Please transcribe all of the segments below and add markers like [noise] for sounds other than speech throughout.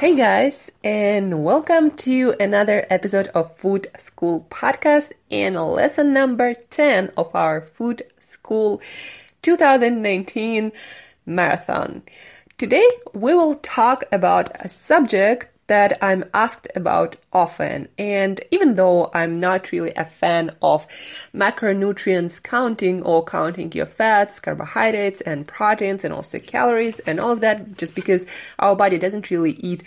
Hey guys, and welcome to another episode of Food School Podcast and lesson number 10 of our Food School 2019 marathon. Today we will talk about a subject that I'm asked about often. And even though I'm not really a fan of macronutrients counting or counting your fats, carbohydrates, and proteins, and also calories, and all of that, just because our body doesn't really eat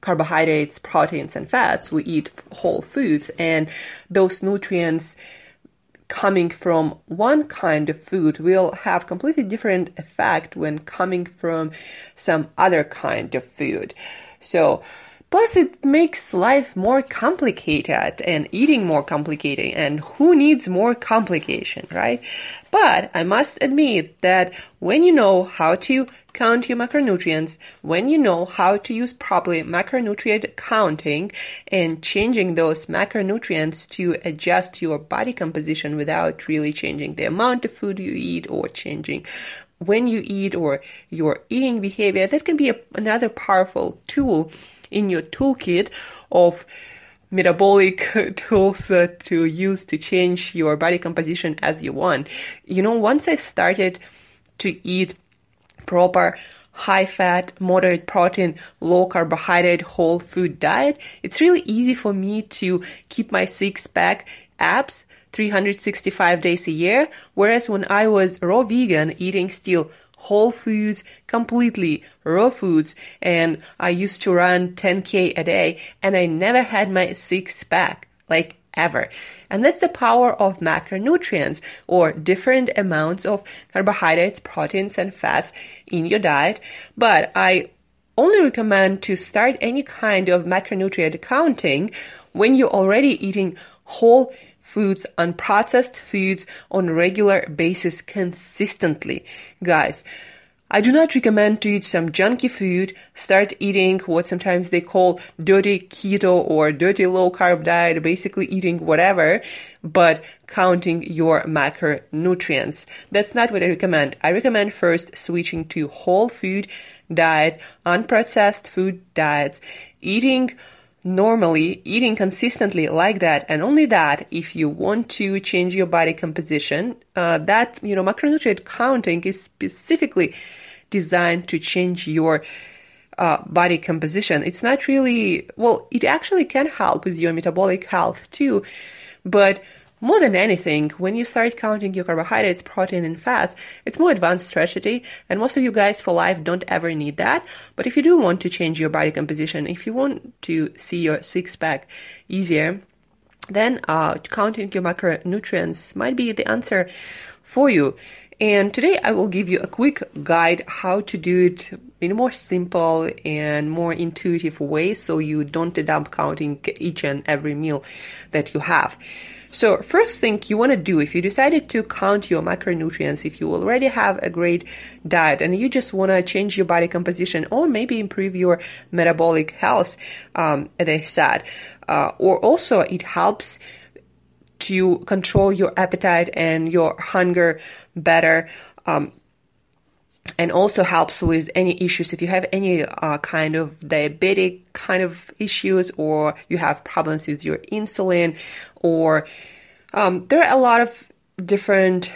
carbohydrates, proteins, and fats, we eat whole foods, and those nutrients coming from one kind of food will have completely different effect when coming from some other kind of food. So Plus, it makes life more complicated and eating more complicated. And who needs more complication, right? But I must admit that when you know how to count your macronutrients, when you know how to use properly macronutrient counting and changing those macronutrients to adjust your body composition without really changing the amount of food you eat or changing when you eat or your eating behavior, that can be a, another powerful tool in your toolkit of metabolic [laughs] tools uh, to use to change your body composition as you want. You know, once I started to eat proper high fat, moderate protein, low carbohydrate, whole food diet, it's really easy for me to keep my six pack abs 365 days a year. Whereas when I was raw vegan, eating still whole foods, completely raw foods, and I used to run 10k a day, and I never had my six pack, like ever. And that's the power of macronutrients or different amounts of carbohydrates, proteins, and fats in your diet. But I only recommend to start any kind of macronutrient counting when you're already eating whole foods, unprocessed foods on a regular basis consistently. Guys, I do not recommend to eat some junky food, start eating what sometimes they call dirty keto or dirty low carb diet, basically eating whatever, but counting your macronutrients. That's not what I recommend. I recommend first switching to whole food diet, unprocessed food diets, eating normally eating consistently like that and only that if you want to change your body composition uh, that you know macronutrient counting is specifically designed to change your uh, body composition. It's not really well it actually can help with your metabolic health too but more than anything, when you start counting your carbohydrates, protein, and fats, it's more advanced strategy, and most of you guys for life don't ever need that. But if you do want to change your body composition, if you want to see your six pack easier, then uh, counting your macronutrients might be the answer for you. And today I will give you a quick guide how to do it in a more simple and more intuitive way so you don't end up counting each and every meal that you have. So first thing you want to do if you decided to count your macronutrients, if you already have a great diet and you just want to change your body composition or maybe improve your metabolic health, um, as I said, uh, or also it helps to control your appetite and your hunger better. Um, and also helps with any issues if you have any uh, kind of diabetic kind of issues or you have problems with your insulin or um, there are a lot of different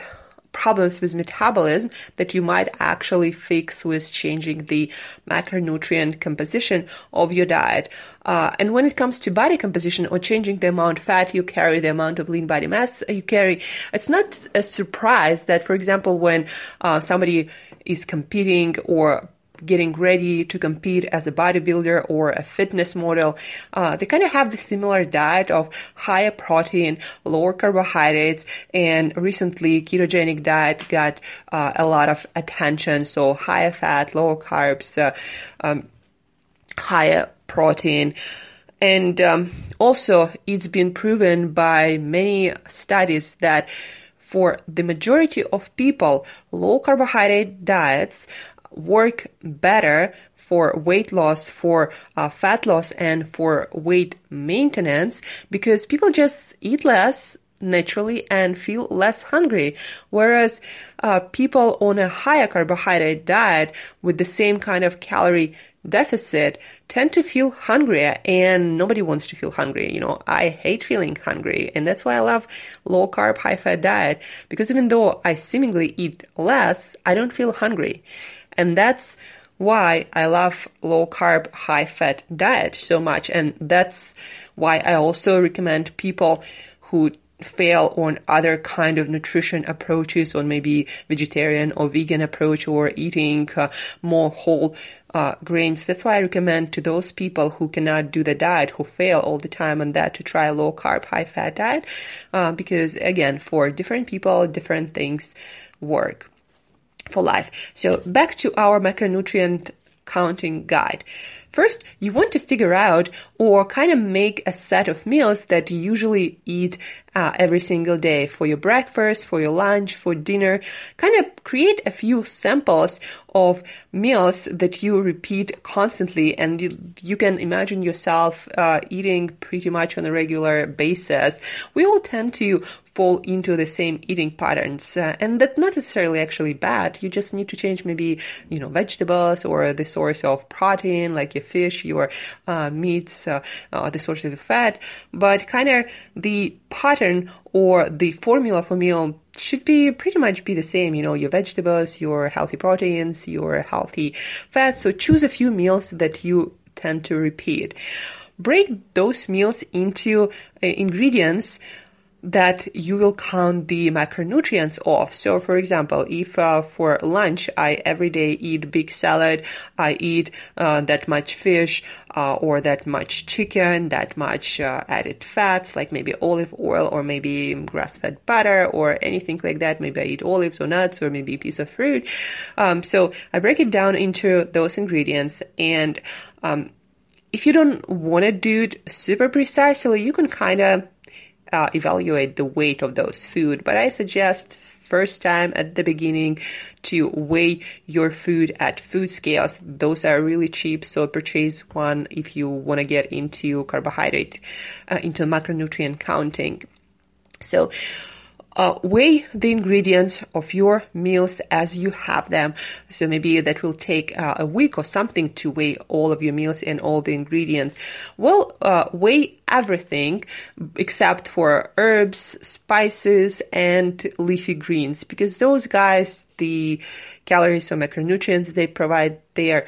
problems with metabolism that you might actually fix with changing the macronutrient composition of your diet. Uh, and when it comes to body composition or changing the amount of fat you carry, the amount of lean body mass you carry, it's not a surprise that, for example, when uh, somebody is competing or getting ready to compete as a bodybuilder or a fitness model, uh, they kind of have the similar diet of higher protein, lower carbohydrates, and recently ketogenic diet got uh, a lot of attention. So higher fat, lower carbs, uh, um, higher protein. And um, also, it's been proven by many studies that for the majority of people, low carbohydrate diets work better for weight loss, for uh, fat loss, and for weight maintenance because people just eat less naturally and feel less hungry. Whereas uh, people on a higher carbohydrate diet with the same kind of calorie deficit tend to feel hungrier and nobody wants to feel hungry. You know, I hate feeling hungry and that's why I love low carb, high fat diet because even though I seemingly eat less, I don't feel hungry. And that's why I love low carb, high fat diet so much. And that's why I also recommend people who fail on other kind of nutrition approaches on maybe vegetarian or vegan approach or eating uh, more whole uh, grains. That's why I recommend to those people who cannot do the diet, who fail all the time on that, to try low carb, high fat diet, uh, because again, for different people, different things work for life. So back to our macronutrient counting guide. First, you want to figure out or kind of make a set of meals that you usually eat uh, every single day for your breakfast, for your lunch, for dinner. Kind of create a few samples of meals that you repeat constantly and you, you can imagine yourself uh, eating pretty much on a regular basis. We all tend to fall into the same eating patterns uh, and that's not necessarily actually bad. You just need to change maybe you know vegetables or the source of protein like your fish your uh, meats uh, uh the source of the fat. But kind of the pattern or the formula for meal should be pretty much be the same you know your vegetables your healthy proteins your healthy fats. So choose a few meals that you tend to repeat. Break those meals into uh, ingredients that you will count the macronutrients off. So, for example, if uh, for lunch I every day eat big salad, I eat uh, that much fish uh, or that much chicken, that much uh, added fats, like maybe olive oil or maybe grass-fed butter or anything like that. Maybe I eat olives or nuts or maybe a piece of fruit. Um, so I break it down into those ingredients and um, if you don't want to do it super precisely, you can kind of uh, evaluate the weight of those food. But I suggest first time at the beginning to weigh your food at food scales. Those are really cheap, so purchase one if you want to get into carbohydrate, uh, into macronutrient counting. So uh, weigh the ingredients of your meals as you have them. So maybe that will take uh, a week or something to weigh all of your meals and all the ingredients. Well, uh, weigh everything except for herbs, spices, and leafy greens because those guys, the calories or macronutrients they provide, they are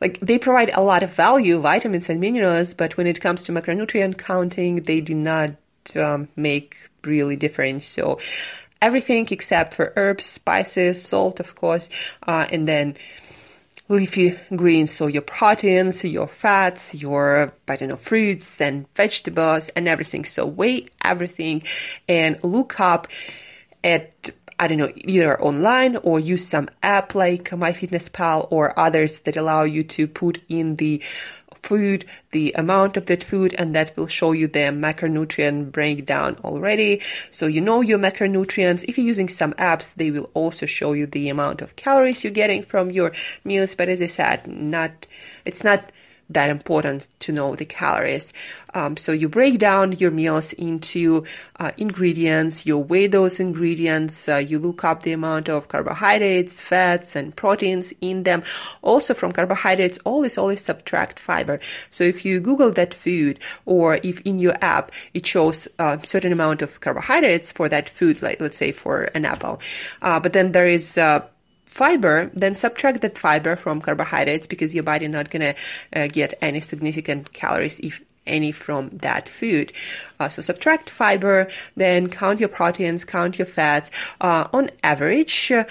like they provide a lot of value, vitamins and minerals, but when it comes to macronutrient counting, they do not um, make really different. So everything except for herbs, spices, salt, of course, uh, and then leafy greens. So your proteins, your fats, your, I don't know, fruits and vegetables and everything. So weigh everything and look up at I don't know, either online or use some app like MyFitnessPal or others that allow you to put in the food, the amount of that food, and that will show you the macronutrient breakdown already. So you know your macronutrients. If you're using some apps, they will also show you the amount of calories you're getting from your meals. But as I said, not, it's not that important to know the calories. Um, so you break down your meals into uh, ingredients, you weigh those ingredients, uh, you look up the amount of carbohydrates, fats, and proteins in them. Also from carbohydrates, always, always subtract fiber. So if you Google that food or if in your app it shows a certain amount of carbohydrates for that food, like let's say for an apple, uh, but then there is uh, fiber, then subtract that fiber from carbohydrates because your body not gonna uh, get any significant calories if any from that food. Uh, so subtract fiber, then count your proteins, count your fats. Uh, on average, uh,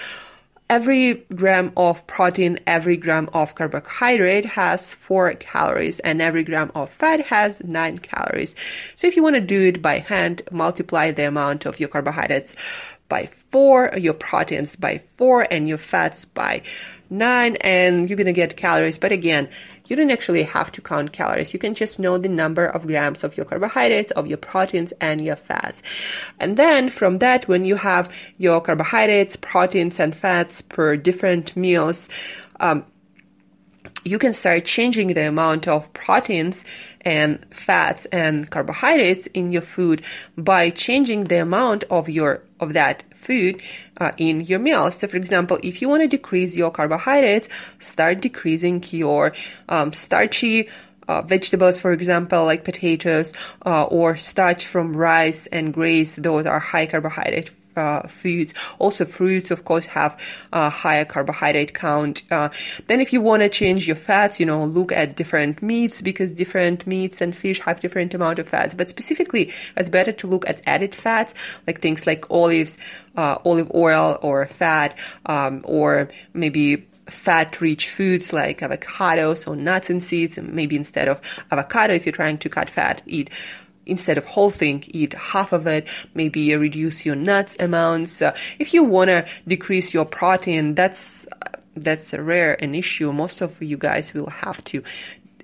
every gram of protein, every gram of carbohydrate has four calories, and every gram of fat has nine calories. So if you want to do it by hand, multiply the amount of your carbohydrates by four, your proteins by four, and your fats by nine, and you're gonna get calories. But again, you don't actually have to count calories. You can just know the number of grams of your carbohydrates, of your proteins, and your fats. And then from that, when you have your carbohydrates, proteins, and fats per different meals, um, you can start changing the amount of proteins and fats and carbohydrates in your food by changing the amount of your of that food uh, in your meals. So, for example, if you want to decrease your carbohydrates, start decreasing your um, starchy uh, vegetables, for example, like potatoes, uh, or starch from rice and grains. Those are high carbohydrate foods. Also, fruits, of course, have a higher carbohydrate count. Uh, then, if you want to change your fats, you know, look at different meats because different meats and fish have different amount of fats. But specifically, it's better to look at added fats, like things like olives, uh, olive oil, or fat, um, or maybe fat-rich foods like avocados or nuts and seeds. And maybe instead of avocado, if you're trying to cut fat, eat instead of whole thing, eat half of it. Maybe reduce your nuts amounts. Uh, if you want to decrease your protein, that's that's a rare an issue. Most of you guys will have to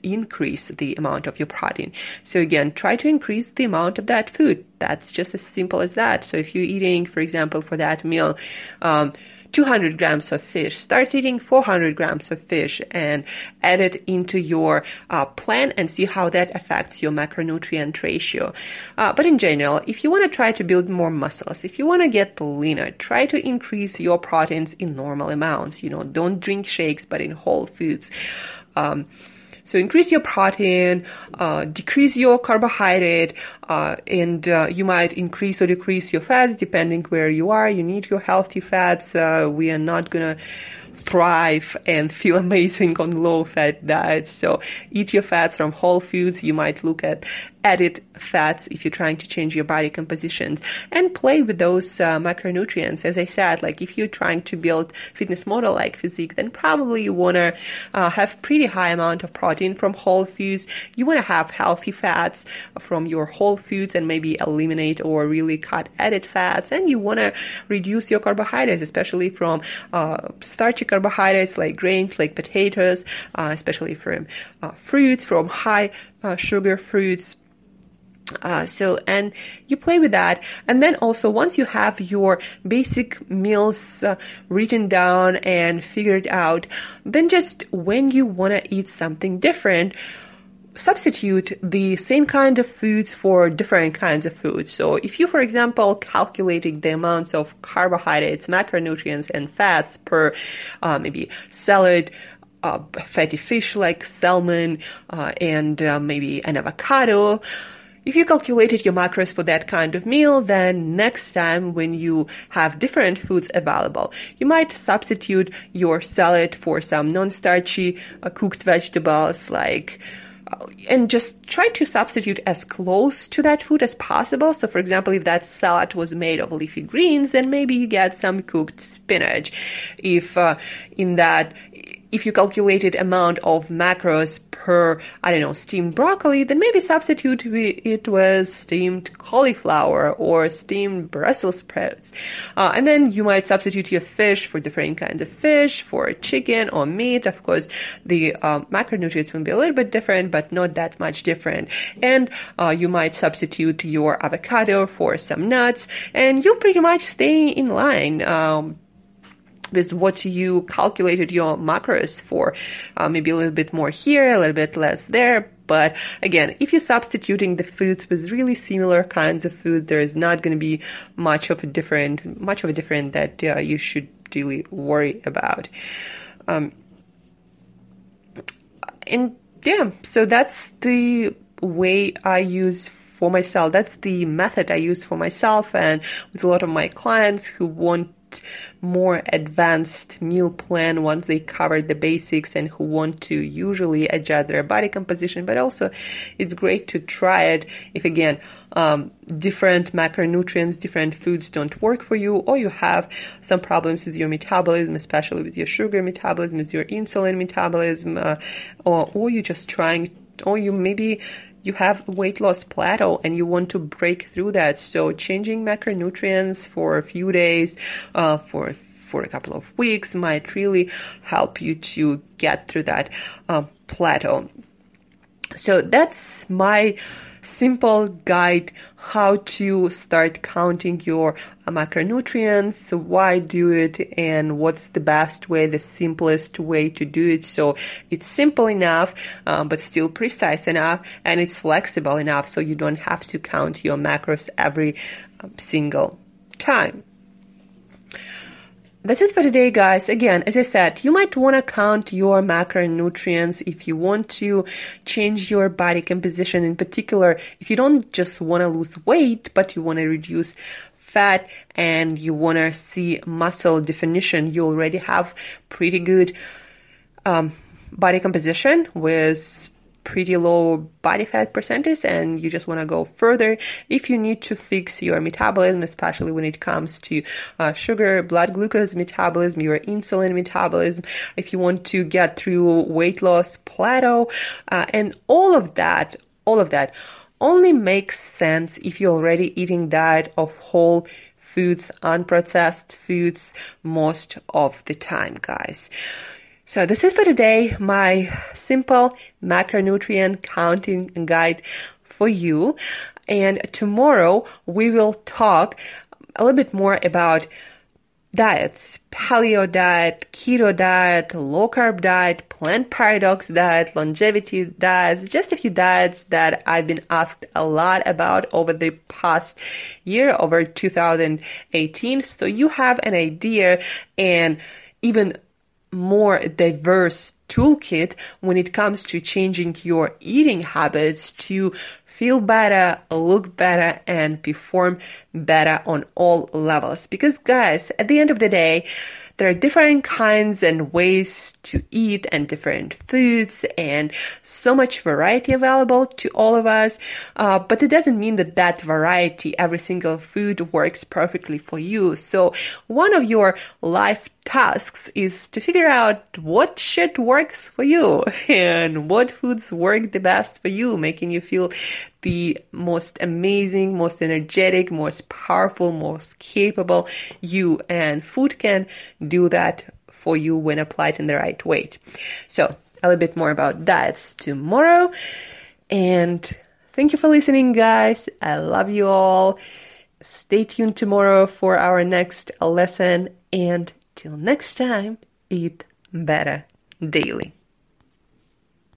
increase the amount of your protein. So again, try to increase the amount of that food. That's just as simple as that. So if you're eating, for example, for that meal, um, 200 grams of fish. Start eating 400 grams of fish and add it into your uh, plan and see how that affects your macronutrient ratio. Uh, but in general, if you want to try to build more muscles, if you want to get leaner, try to increase your proteins in normal amounts. You know, don't drink shakes, but in whole foods. Um, so increase your protein, uh, decrease your carbohydrate, uh, and uh, you might increase or decrease your fats depending where you are. You need your healthy fats. Uh, we are not gonna thrive and feel [laughs] amazing on low fat diets. So eat your fats from whole foods. You might look at added fats if you're trying to change your body compositions and play with those uh, macronutrients. As I said, like if you're trying to build fitness model like physique, then probably you want to uh, have pretty high amount of protein from whole foods. You want to have healthy fats from your whole foods and maybe eliminate or really cut added fats. And you want to reduce your carbohydrates, especially from uh, starchy carbohydrates like grains, like potatoes, uh, especially from uh, fruits, from high uh, sugar fruits uh, so, and you play with that. And then also, once you have your basic meals uh, written down and figured out, then just when you want to eat something different, substitute the same kind of foods for different kinds of foods. So if you, for example, calculating the amounts of carbohydrates, macronutrients, and fats per uh, maybe salad, uh, fatty fish like salmon, uh, and uh, maybe an avocado, if you calculated your macros for that kind of meal, then next time when you have different foods available, you might substitute your salad for some non-starchy uh, cooked vegetables like and just try to substitute as close to that food as possible. So, for example, if that salad was made of leafy greens, then maybe you get some cooked spinach. If uh, in that if you calculated amount of macros per, I don't know, steamed broccoli, then maybe substitute it with steamed cauliflower or steamed Brussels sprouts. Uh, and then you might substitute your fish for different kinds of fish, for chicken or meat. Of course, the uh, macronutrients will be a little bit different, but not that much different. And uh, you might substitute your avocado for some nuts, and you'll pretty much stay in line. Um, with what you calculated your macros for. Uh, maybe a little bit more here, a little bit less there. But again, if you're substituting the foods with really similar kinds of food, there is not going to be much of a different, much of a different that uh, you should really worry about. Um, and yeah, so that's the way I use for myself. That's the method I use for myself and with a lot of my clients who want more advanced meal plan once they cover the basics and who want to usually adjust their body composition. But also, it's great to try it if again, um, different macronutrients, different foods don't work for you, or you have some problems with your metabolism, especially with your sugar metabolism, with your insulin metabolism, uh, or, or you're just trying, or you maybe you have weight loss plateau and you want to break through that. So changing macronutrients for a few days, uh, for for a couple of weeks might really help you to get through that uh, plateau. So that's my simple guide how to start counting your macronutrients, why do it, and what's the best way, the simplest way to do it. So it's simple enough, um, but still precise enough, and it's flexible enough so you don't have to count your macros every um, single time. That's it for today, guys. Again, as I said, you might want to count your macronutrients if you want to change your body composition. In particular, if you don't just want to lose weight, but you want to reduce fat and you want to see muscle definition, you already have pretty good um, body composition with pretty low body fat percentage and you just want to go further. If you need to fix your metabolism especially when it comes to uh, sugar blood glucose metabolism your insulin metabolism if you want to get through weight loss plateau uh, and all of that all of that only makes sense if you're already eating diet of whole foods unprocessed foods most of the time guys so this is for today, my simple macronutrient counting guide for you. And tomorrow we will talk a little bit more about diets, paleo diet, keto diet, low carb diet, plant paradox diet, longevity diets, just a few diets that I've been asked a lot about over the past year, over 2018. So you have an idea and even more diverse toolkit when it comes to changing your eating habits to feel better, look better, and perform better on all levels. Because guys, at the end of the day, there are different kinds and ways to eat and different foods and so much variety available to all of us. Uh, but it doesn't mean that that variety, every single food works perfectly for you. So one of your life tasks is to figure out what shit works for you [laughs] and what foods work the best for you, making you feel the most amazing, most energetic, most powerful, most capable you. And food can do that for you when applied in the right way. So a little bit more about diets tomorrow. And thank you for listening, guys. I love you all. Stay tuned tomorrow for our next lesson and Till next time, eat better daily.